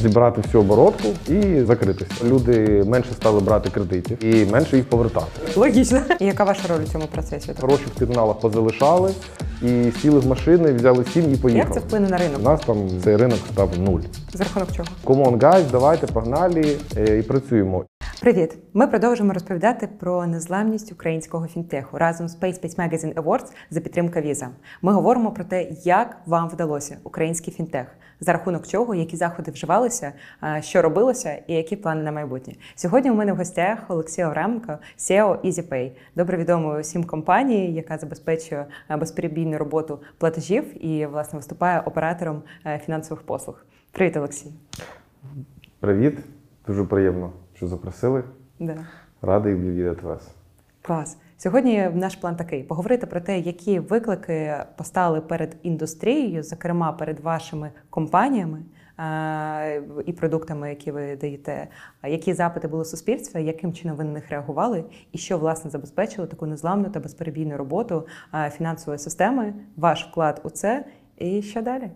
зібрати всю оборотку і закритися. Люди менше стали брати кредитів і менше їх повертати. Логічно. І яка ваша роль у цьому процесі? Гроші в терміналах позалишали і сіли в машини, взяли сім і поїхали. Як це вплине на ринок? У нас там цей ринок став нуль. За рахунок чого? Come on, guys, давайте погнали е, і працюємо. Привіт! Ми продовжуємо розповідати про незламність українського фінтеху разом з Space Space Magazine Awards за підтримка Visa. Ми говоримо про те, як вам вдалося український фінтех, за рахунок чого, які заходи вживалися, що робилося і які плани на майбутнє. Сьогодні у мене в гостях Олексій Авраменко, SEO EasyPay, добре відомої усім компанії, яка забезпечує безперебійну роботу платежів і власне виступає оператором е, фінансових послуг. Привіт, Олексій. Привіт, дуже приємно, що запросили. Да. Радий відвідати вас. Клас. Сьогодні наш план такий: поговорити про те, які виклики постали перед індустрією, зокрема перед вашими компаніями е, і продуктами, які ви даєте, а які запити були суспільства, яким чином ви на них реагували, і що власне забезпечило таку незламну та безперебійну роботу е, фінансової системи, ваш вклад у це, і що далі?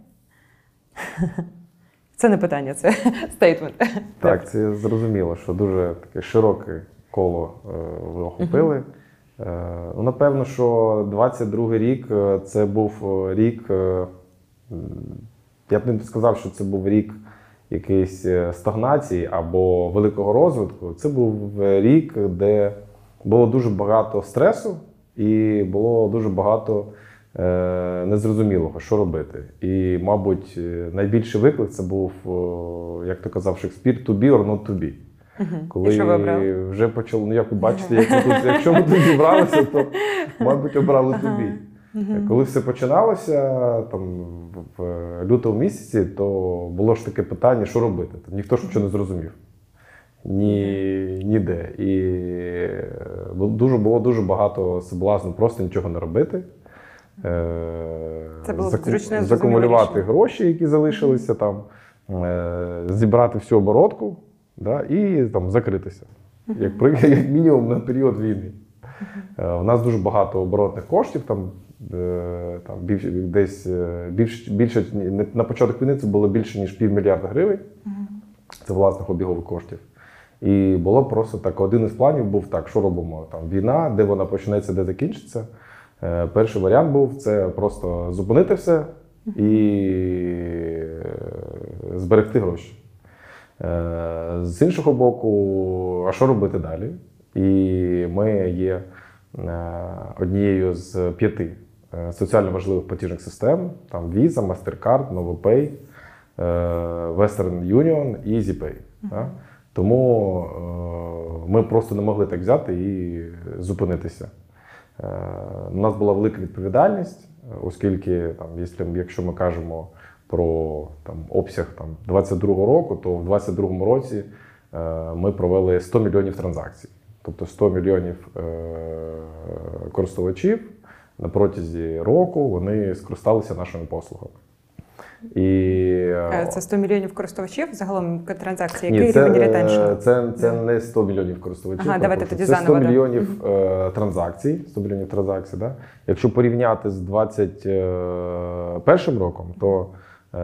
Це не питання, це стейтмент. Так, це зрозуміло, що дуже таке широке коло е, ви охопили. Е, Ну, напевно, що 22-й рік е, це був рік. Я б не сказав, що це був рік якоїсь стагнації або великого розвитку. Це був рік, де було дуже багато стресу і було дуже багато незрозумілого, що робити. І, мабуть, е, найбільший виклик це був, як то казав Шекспір, to be or not to be. Коли І що ви вже почали, ну як ви бачите, як тут, якщо ми тут зібралися, то мабуть обрали тобі. Коли все починалося, там в- в лютому місяці, то було ж таке питання, що робити. Там ніхто ж нічого не зрозумів. Ні, ніде. І е, дуже було дуже багато соблазну просто нічого не робити. Е, Це було заку- зручне, закумулювати гроші, які залишилися там, е, зібрати всю оборотку да, і там закритися. Як, при- як мінімум на період війни. Е, У нас дуже багато оборотних коштів, там, там більш, десь е, більш, більше на початок війни це було більше, ніж півмільярда гривень. Це власних обігових коштів. І було просто так: один із планів був так: що робимо? Там війна, де вона почнеться, де закінчиться. Е, Перший варіант був це просто зупинити все і е, зберегти гроші. Е, З іншого боку, а що робити далі? І ми є однією з п'яти соціально важливих платіжних систем: там Visa, MasterCard, NovoPay, Western Union і EasyPay. да. Тому ми просто не могли так взяти і зупинитися. Е, У нас була велика відповідальність, оскільки там, якщо, якщо ми кажемо про там, обсяг там, 22-го року, то в 22-му році е, ми провели 100 мільйонів транзакцій. Тобто 100 мільйонів е, користувачів на протязі року вони скористалися нашими послугами. І, Е, Це 100 мільйонів користувачів. Загалом транзакції, який це, рівень е, ретеншну? це, це не 100 мільйонів користувачів. Ага, давайте тоді це 100 заново, да. мільйонів е, транзакцій. 100 мільйонів транзакцій, да? Якщо порівняти з 2021 роком, то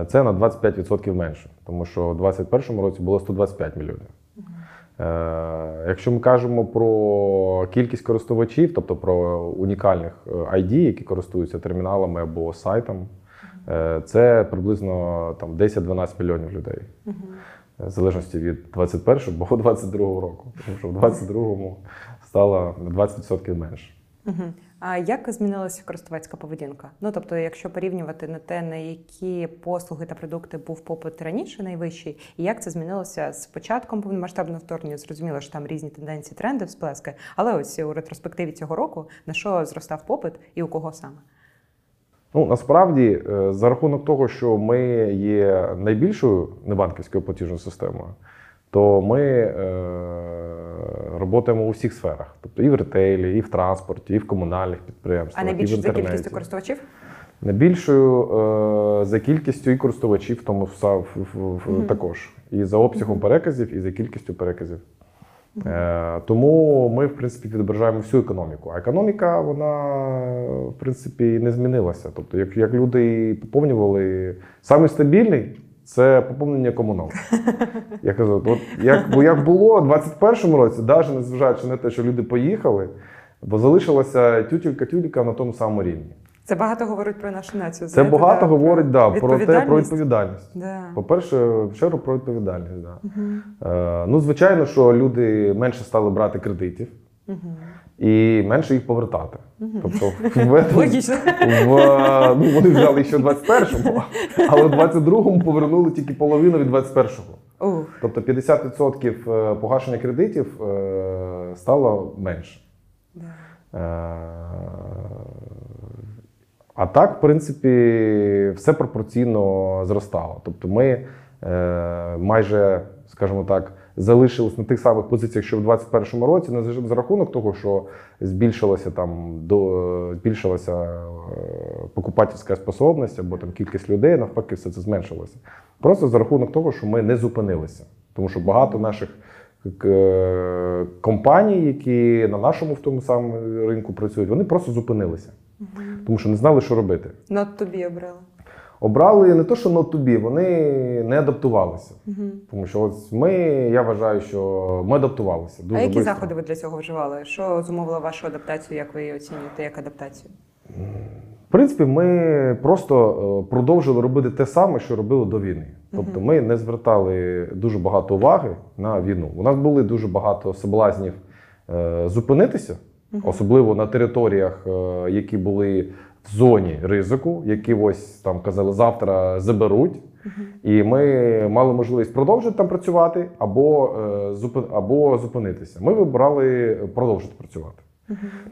це на 25% менше, тому що у 2021 році було 125 мільйонів. Якщо ми кажемо про кількість користувачів, тобто про унікальних ID, які користуються терміналами або сайтом, це приблизно там 10-12 мільйонів людей. В залежності від 21 або 22 року. Тому що в 22-му стало на 20% менше. Мгм. А як змінилася користувацька поведінка? Ну тобто, якщо порівнювати на те, на які послуги та продукти був попит раніше найвищий, і як це змінилося з початком повномасштабного вторгнення? Зрозуміло, що там різні тенденції, тренди, всплески, але ось у ретроспективі цього року на що зростав попит і у кого саме? Ну насправді, е, за рахунок того, що ми є найбільшою небанківською платіжною системою, то ми е, працюємо у всіх сферах, тобто і в ретейлі, і в транспорті, і в комунальних підприємствах, А найбільше за кількістю користувачів? Найбільшою е, за кількістю і користувачів, тому в, в, в, Мгм. також. І за обсягом переказів, і за кількістю переказів. Е, тому ми, в принципі, відображаємо всю економіку. А економіка, вона, в принципі, не змінилася. Тобто, як, як люди поповнювали, самий стабільний це поповнення комуналки. Я кажу, от як, бо як було у 21-му році, навіть незважаючи на те, що люди поїхали, бо залишилася тютюлька-тюлька на тому самому рівні. Це багато говорить про нашу націю. Це знаєте, багато да, говорить да, про те, про відповідальність. Да. По-перше, в чергу про відповідальність. Да. Е, ну, звичайно, що люди менше стали брати кредитів і менше їх повертати. Тобто, в, Логічно. в, ну, вони взяли ще в 21-му, але в 22-му повернули тільки половину від 21-го. Ух, Тобто 50% погашення кредитів е, стало менше. да. А так, в принципі, все пропорційно зростало. Тобто ми е, майже, скажімо так, залишились на тих самих позиціях, що в 2021 році, не за- за рахунок того, що збільшилася там до збільшилася е, покупательська способність або там кількість людей, навпаки, все це зменшилося. Просто за рахунок того, що ми не зупинилися. Тому що багато наших е, компаній, які на нашому в тому самому ринку працюють, вони просто зупинилися, тому що не знали, що робити. Not тобі обрали. Обрали не то, що not to be, вони не адаптувалися. Тому що ось ми, я вважаю, що ми адаптувалися. Дуже а які бистро. заходи ви для цього вживали? Що зумовило вашу адаптацію? Як ви її оцінюєте як адаптацію? В принципі, ми просто е, продовжили робити те саме, що робили до війни. Тобто ми не звертали дуже багато уваги на війну. У нас були дуже багато соблазнів е, зупинитися, особливо на територіях, е, які були в зоні ризику, які ось там казали, завтра заберуть. І ми мали можливість продовжити там працювати або, е, або зупинитися. Ми вибрали продовжити працювати.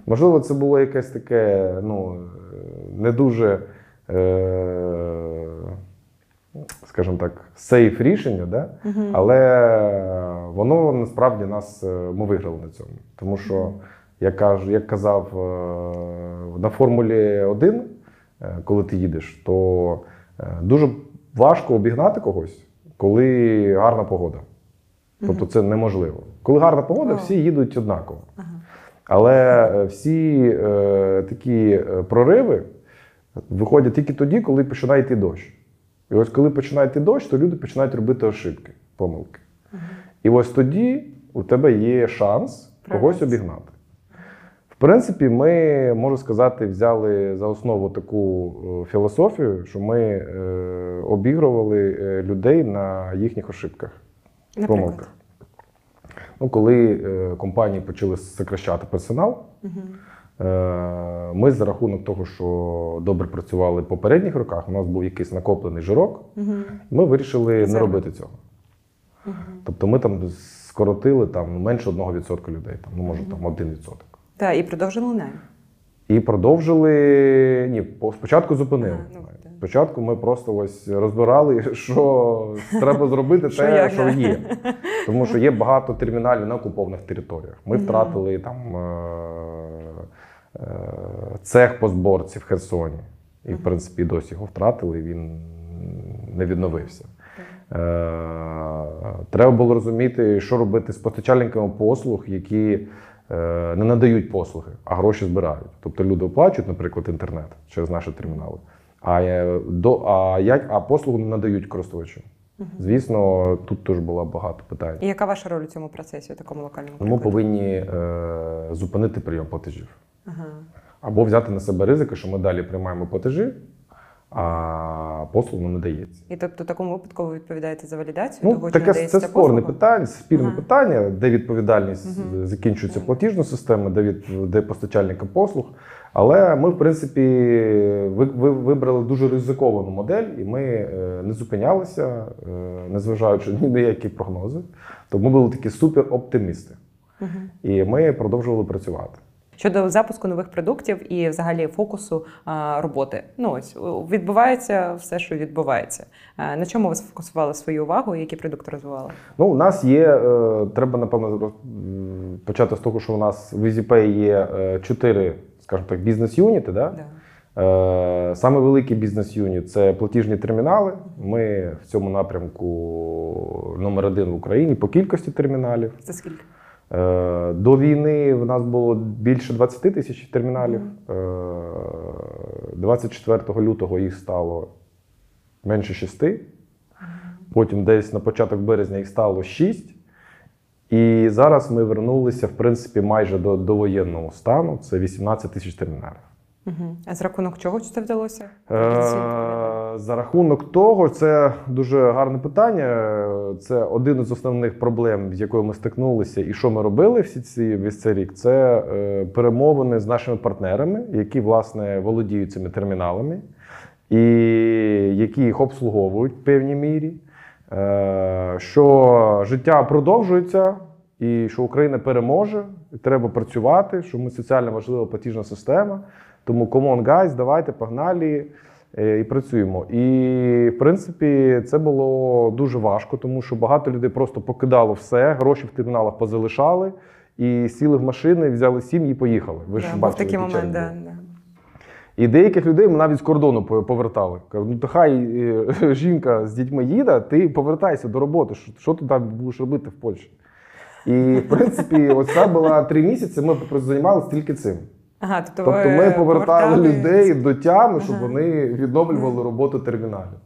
Можливо, це було якесь таке, ну, е, не дуже, скажімо так, сейф рішення, да? але воно насправді нас ми виграли на цьому. Тому що, як, кажу, як казав е, на Формулі 1, е, коли ти їдеш, то е, дуже важко обігнати когось, коли гарна погода. Тобто це неможливо. Коли гарна погода, всі їдуть однаково. Але всі е, такі прориви виходять тільки тоді, коли починає йти дощ. І ось коли починає йти дощ, то люди починають робити ошибки, помилки. І ось тоді у тебе є шанс когось обігнати. В принципі, ми, можу сказати, взяли за основу таку е, філософію, що ми е, обігрували е, людей на їхніх ошибках, Наприклад. помилках. Ну, коли компанії почали сокращати персонал, е, ми за рахунок того, що добре працювали в попередніх роках, у нас був якийсь накоплений жирок, ми вирішили не робити цього. Тобто ми там скоротили там, менше 1% людей, там, ну, може, там 1%. Так, і продовжили найм. І продовжили. Ні, спочатку зупинили. Ага, ну, так. Спочатку ми просто ось розбирали, що треба зробити те, що є. Тому що є багато терміналів на окупованих територіях. Ми втратили там е- е- цех по зборці в Херсоні. І, в принципі, досі його втратили, і він не відновився. Е, Треба було розуміти, що робити з постачальниками послуг, які не надають послуги, а гроші збирають. Тобто люди оплачують, наприклад, інтернет через наші термінали, а, е, до, а, як, а послугу не надають користувачам. Звісно, тут теж було багато питань. І яка ваша роль у цьому процесі, у такому локальному Ми прикладі? повинні е, зупинити прийом платежів. Ага. Або взяти на себе ризики, що ми далі приймаємо платежі, а послуг не надається. І тобто в такому випадку ви відповідаєте за валідацію Ну, того, таке це спорне послуга? питання, спірне Ага. питання, де відповідальність Мгм. закінчується платіжна система, де, від, де постачальника послуг. Але ми, в принципі, ви, ви вибрали дуже ризиковану модель, і ми е, не зупинялися, е, незважаючи ні на які прогнози. Тому ми були такі супер-оптимісти. І ми продовжували працювати. Щодо запуску нових продуктів і взагалі фокусу роботи. Ну ось відбувається все, що відбувається. На чому ви сфокусували свою увагу і які продукти розвивали? Ну, у нас є, е, треба, напевно, почати з того, що у нас в EasyPay є е, чотири, скажімо так, бізнес-юніти. Да? Да. Е, Саме великий бізнес-юніт це платіжні термінали. Ми в цьому напрямку номер один в Україні по кількості терміналів. Це скільки? Е, До війни в нас було більше 20 тисяч терміналів. Е, 24 лютого їх стало менше 6. Потім десь на початок березня їх стало 6. І зараз ми вернулися, в принципі, майже до, воєнного стану. Це 18 тисяч терміналів. Угу. А з рахунок чого це вдалося? За рахунок того, це дуже гарне питання. Це один із основних проблем, з якою ми стикнулися, і що ми робили всі ці весь цей рік. Це е, перемовини з нашими партнерами, які власне володіють цими терміналами, і які їх обслуговують в певній мірі. Е, Що життя продовжується, і що Україна переможе, і треба працювати, що ми соціально важлива платіжна система. Тому come on, guys, давайте, погнали і працюємо. І в принципі це було дуже важко, тому що багато людей просто покидало все, гроші в терміналах позалишали і сіли в машини, взяли сім'ї і поїхали. Ви ж да, бачили, такий момент, да, да. І деяких людей ми навіть з кордону повертали. Кажуть, ну то хай е, жінка з дітьми їде, ти повертайся до роботи. Що, що ти там будеш робити в Польщі? І в принципі, оце була три місяці. Ми займалися тільки цим. Ага, тобто, Тобто ми повертали повертали- людей до тями, щоб Ага. вони відновлювали роботу терміналів.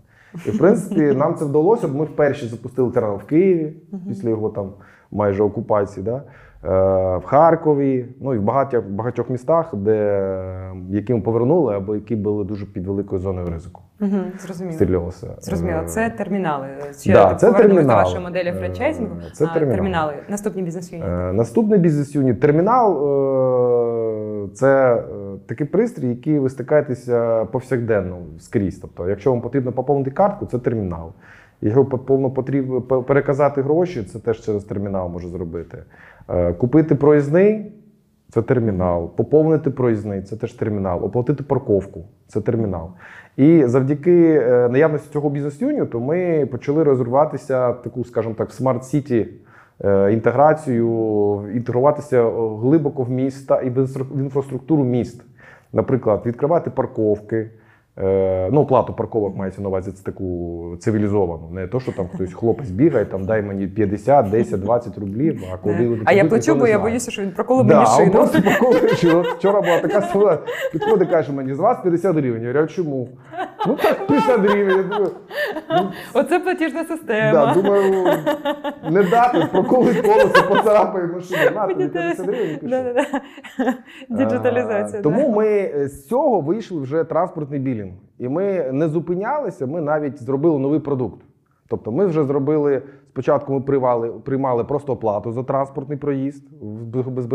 І в принципі нам це вдалося. бо Ми вперше запустили термінал в Києві після його там майже окупації, да? е, в Харкові, ну і в багатьох, багатьох містах, де, які ми повернули або які були дуже під великою зоною ризику. Угу, зрозуміло. Стрілялося. Зрозуміло, Е, це термінали. Ще Да, це термінали. до вашої моделі Е, франчайзингу. це термінали. термінали. Наступні бізнес юніт. Е, Наступний бізнес-юніт термінал е, це е, такий пристрій, який ви стикаєтеся повсякденно скрізь. Тобто, якщо вам потрібно поповнити картку, це термінал. Якщо повно потрібно переказати гроші, це теж через термінал може зробити. Е, Купити проїзний це термінал. Поповнити проїзний це теж термінал. Оплатити парковку це термінал. І завдяки е, наявності цього бізнес-юніту ми почали розвиватися в таку, скажімо так, smart city е, інтеграцію, інтегруватися е, глибоко в міста і в інфраструктуру міст. Наприклад, відкривати парковки. Е, ну, оплату парковок мається на увазі це таку цивілізовану. Не то, що там хтось хлопець бігає, там дай мені 50, 10, 20 рублів, а коли Да. А я плачу, бо я боюся, що він проколив Да, мені шину. просто проколуючи. От Вчора була така сила, підходить, каже мені, з вас 50 гривень. Я говорю, чому? Ну так, 50 гривень. Ну, Оце платіжна да, система. думаю, не дати, проколить колесо, поцарапає машину. На тобі 50 гривень пішов. Да-да-да. Діджиталізація. Да. Тому ми з цього вийшли вже транспортний білінг. І ми не зупинялися, ми навіть зробили новий продукт. Тобто ми вже зробили, спочатку ми приймали, приймали просто оплату за транспортний проїзд в без-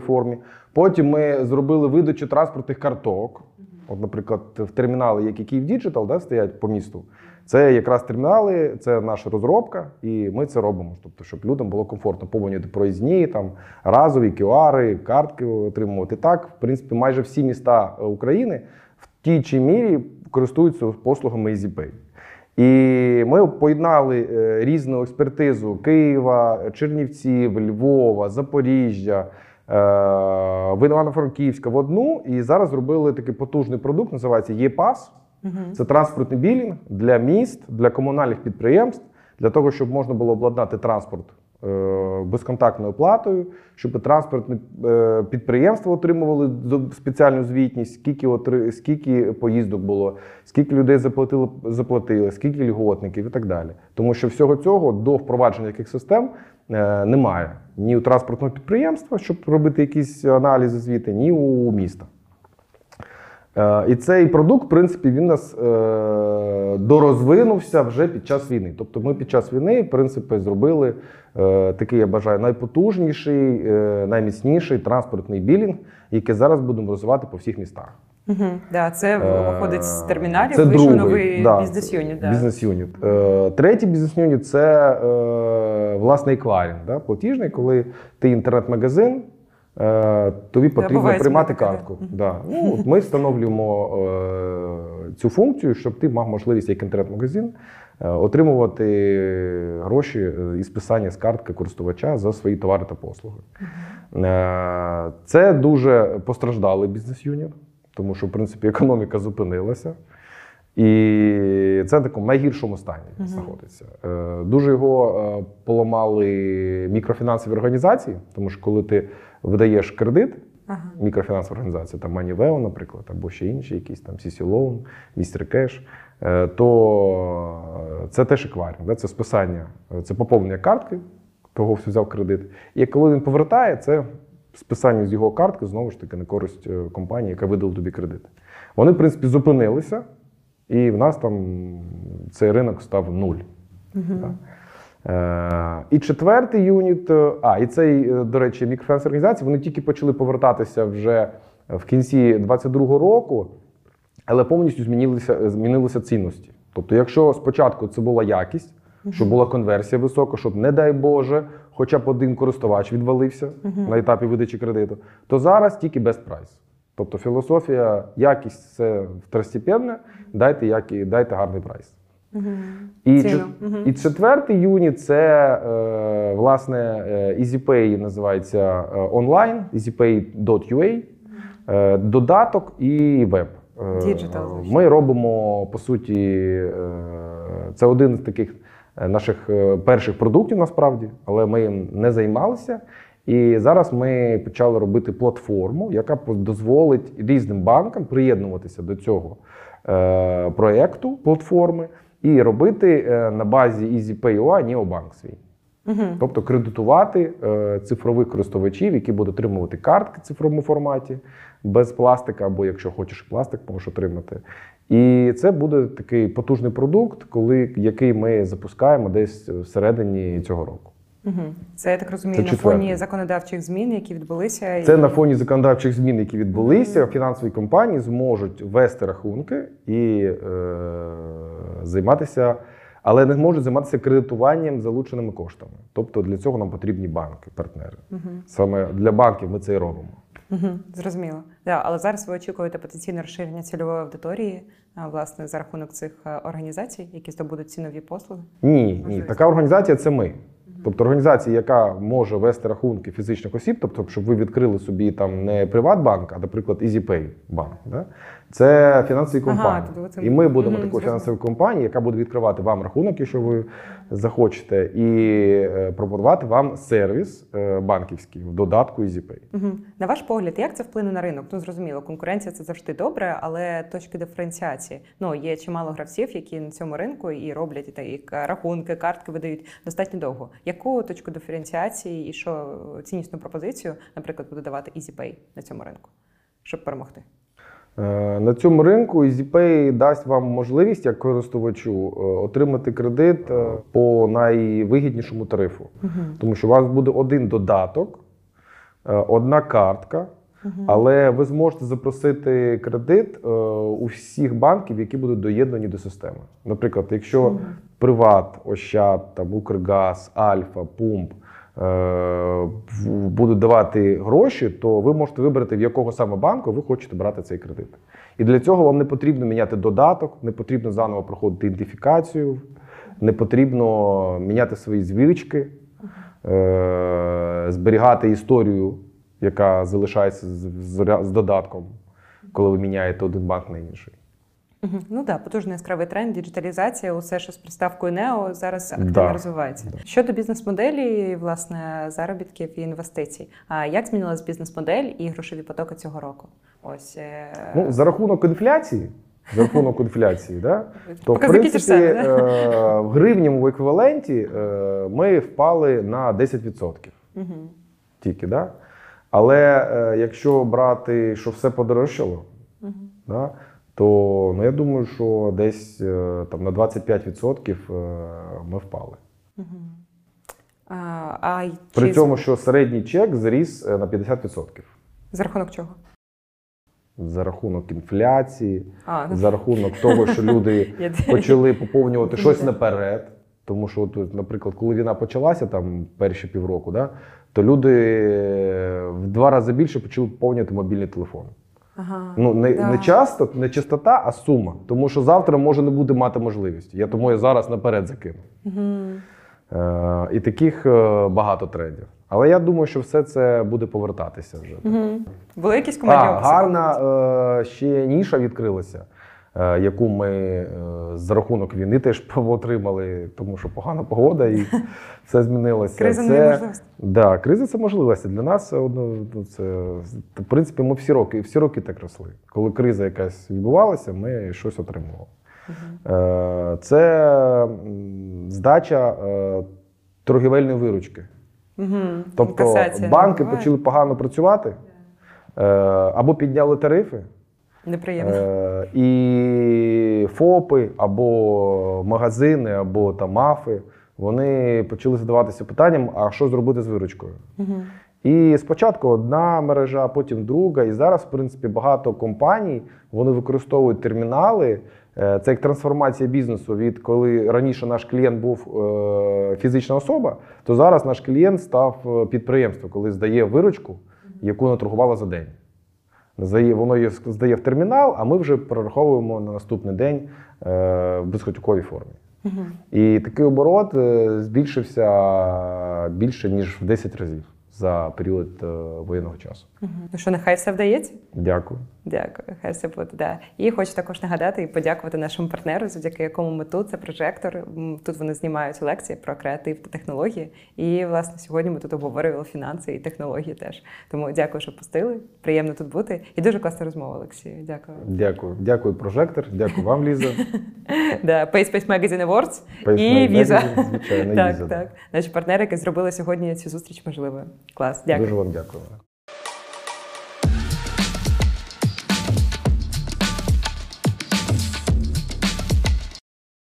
формі. Потім ми зробили видачу транспортних карток. От, наприклад, в термінали, які Київ Digital, да, стоять по місту. Це якраз термінали, це наша розробка, і ми це робимо. Тобто, щоб людям було комфортно поповнювати проїзні, там разові QR, картки отримувати. Так, в принципі, майже всі міста е, України в тій чи мірі користуються послугами EasyPay. І ми поєднали е, різну експертизу Києва, Чернівців, Львова, Запоріжжя, в Івано-Франківська в одну. І зараз зробили такий потужний продукт, називається ЄПАС. Це транспортний білінг для міст, для комунальних підприємств, для того, щоб можна було обладнати транспорт е, безконтактною оплатою, щоб транспортне е, підприємства отримували спеціальну звітність, скільки, отри- скільки поїздок було, скільки людей заплатили, заплатили, скільки льготників і так далі. Тому що всього цього до впровадження яких систем е, немає ні у транспортного підприємства, щоб робити якісь аналізи звіти, ні у міста. Е, І цей продукт, в принципі, він нас е, дорозвинувся вже під час війни. Тобто, ми під час війни, в принципі, зробили е, такий, я бажаю, найпотужніший, найміцніший транспортний білінг, який зараз будемо розвивати по всіх містах. Мгм. Да, це виходить з терміналів, це вийшов другий, новий да, бізнес-юніт. Да. Бізнес-юніт. Третій бізнес-юніт це власний кларінг, да, платіжний, коли ти інтернет-магазин. Е, Тобі потрібно приймати картку. Да. Ну, от ми встановлюємо е, цю функцію, щоб ти мав можливість як інтернет-магазин е, отримувати гроші е, із списання з картки користувача за свої товари та послуги. Е, Це дуже постраждалий бізнес-юніт, тому що, в принципі, економіка зупинилася. І це в такому найгіршому стані він Мгм. знаходиться. Е, Дуже його е, поламали мікрофінансові організації, тому що коли ти видаєш кредит, Ага. мікрофінансова організація, там Moneyveo, наприклад, або ще інші, якісь там CC Loan, Mr. Cash, е, то це теж еквайринг, да? це списання, це поповнення картки, того, хто взяв кредит. І коли він повертає, це списання з його картки знову ж таки на користь компанії, яка видала тобі кредит. Вони, в принципі, зупинилися, і в нас там цей ринок став нуль. Е, І четвертий юніт, е, а і цей, е, до речі, мікрофінансові організації, вони тільки почали повертатися вже в кінці 22-го року, але повністю змінилися, змінилися цінності. Тобто, якщо спочатку це була якість, щоб була конверсія висока, щоб, не дай Боже, хоча б один користувач відвалився на етапі видачі кредиту, то зараз тільки без прайс. Тобто філософія, якість це второстепенне, дайте, які, дайте гарний прайс. І, Ціну. чет- Мгм. і четвертий юніт це е, власне е, EasyPay називається е, онлайн, easypay.ua, е, додаток і веб. Е, Digital. Ми робимо по суті, е, це один з таких е, наших е, перших продуктів насправді, але ми їм не займалися. І зараз ми почали робити платформу, яка дозволить різним банкам приєднуватися до цього е, проєкту платформи і робити е, на базі EasyPay.ua необанк свій. Тобто кредитувати е, цифрових користувачів, які будуть отримувати картки в цифровому форматі без пластика, або якщо хочеш пластик, можеш отримати. І це буде такий потужний продукт, коли, який ми запускаємо десь всередині цього року. Це я так розумію, Це на фоні законодавчих змін, які відбулися. Це і... на фоні законодавчих змін, які відбулися. Фінансові компанії зможуть вести рахунки і е, займатися, але не можуть займатися кредитуванням залученими коштами. Тобто для цього нам потрібні банки, партнери. Саме для банків ми це і робимо. Угу. Зрозуміло. Да, але зараз ви очікуєте потенційне розширення цільової аудиторії, а, власне, за рахунок цих е, організацій, які здобудуть цінові послуги. Ні, ні, Можливість. така організація це ми. Тобто організація, яка може вести рахунки фізичних осіб, тобто, щоб ви відкрили собі там не Приватбанк, а, наприклад, EasyPay банк. Да? Це фінансові компанії. тобто ви це- І ми будемо Мгм, такою фінансовою компанією, яка буде відкривати вам рахунок, якщо ви захочете, і е, пропонувати вам сервіс е, банківський в додатку EasyPay. Угу. На ваш погляд, як це вплине на ринок? Ну зрозуміло, конкуренція це завжди добре, але точки диференціації. Ну є чимало гравців, які на цьому ринку і роблять і та- і рахунки, картки видають достатньо довго. Яку точку диференціації і що ціннісну пропозицію, наприклад, буде давати EasyPay на цьому ринку, щоб перемогти? Е, На цьому ринку EasyPay дасть вам можливість як користувачу е, отримати кредит е, по найвигіднішому тарифу. Тому що у вас буде один додаток, одна картка, але ви зможете запросити кредит у всіх банків, які будуть доєднані до системи. Наприклад, якщо Приват, Ощад, там, Укргаз, Альфа, Пумп будуть давати гроші, то ви можете вибрати, в якого саме банку ви хочете брати цей кредит. І для цього вам не потрібно міняти додаток, не потрібно заново проходити ідентифікацію, не потрібно міняти свої звички, е, зберігати історію, яка залишається з додатком, коли ви міняєте один банк на інший. Угу. Ну да, потужний яскравий тренд, діджиталізація, усе, що з приставкою Нео зараз активно Да. розвивається. Щодо бізнес-моделі, власне, заробітків і інвестицій. А як змінилась бізнес-модель і грошові потоки цього року? Ось е, Ну, за рахунок інфляції, за рахунок інфляції, да, то в принципі е, в гривневому еквіваленті е, ми впали на 10% угу. тільки. Да? Але якщо брати, що все подорожчало, да, то ну, я думаю, що десь е, там, на 25% е, ми впали. а, а При чи цьому, що середній чек зріс е, на 50%. за рахунок чого? За рахунок інфляції, А, ну, за рахунок того, що люди почали поповнювати щось наперед. Тому що, от, наприклад, коли війна почалася, там перші півроку, да, то люди в два рази більше почали поповнювати мобільний телефон. Ага, Ну не, да. не часто, не чистота, а сума. Тому що завтра може не буде мати можливості. Я тому я зараз наперед закину. Угу. Е, і таких е, багато трендів. Але я думаю, що все це буде повертатися вже. Угу. Були якісь комедні А, гарна е, ще ніша відкрилася. Е, яку ми е, за рахунок війни теж отримали, тому що погана погода і все змінилося. Криза це, неможливості. Да, криза це можливості. Для нас ну, це, в принципі, ми всі роки, всі роки так росли. Коли криза якась відбувалася, ми щось отримували. Е, Це здача торгівельної виручки. Угу. Тобто банки почали погано працювати або підняли тарифи, Неприємно. е, і ФОПи, або магазини, або там мафи, вони почали задаватися питанням, а що зробити з виручкою. Угу. І спочатку одна мережа, потім друга. І зараз, в принципі, багато компаній вони використовують термінали. Е, Це як трансформація бізнесу. Від коли раніше наш клієнт був е, фізична особа, то зараз наш клієнт став е, підприємство, коли здає виручку, яку наторгувала за день. Воно її здає в термінал, а ми вже прораховуємо на наступний день е, в безготівковій формі. Угу. І такий оборот е, збільшився більше ніж в 10 разів за період е, воєнного часу. Угу. Ну що, нехай все вдається? Дякую. Дякую, хай все буде. Да. І хочу також нагадати і подякувати нашому партнеру, завдяки якому ми тут. Це прожектор. Тут вони знімають лекції про креатив та технології. І власне сьогодні ми тут обговорювали фінанси і технології теж. Тому дякую, що пустили. Приємно тут бути. І дуже класна розмова, Олексію. Дякую. Дякую. Дякую, прожектор. Дякую вам, Ліза. Да, Pace Space Magazine Awards і Visa. звичайно, так, так. Наші партнери, які зробили сьогодні цю зустріч можливою. Клас, дякую. Дуже вам дякую.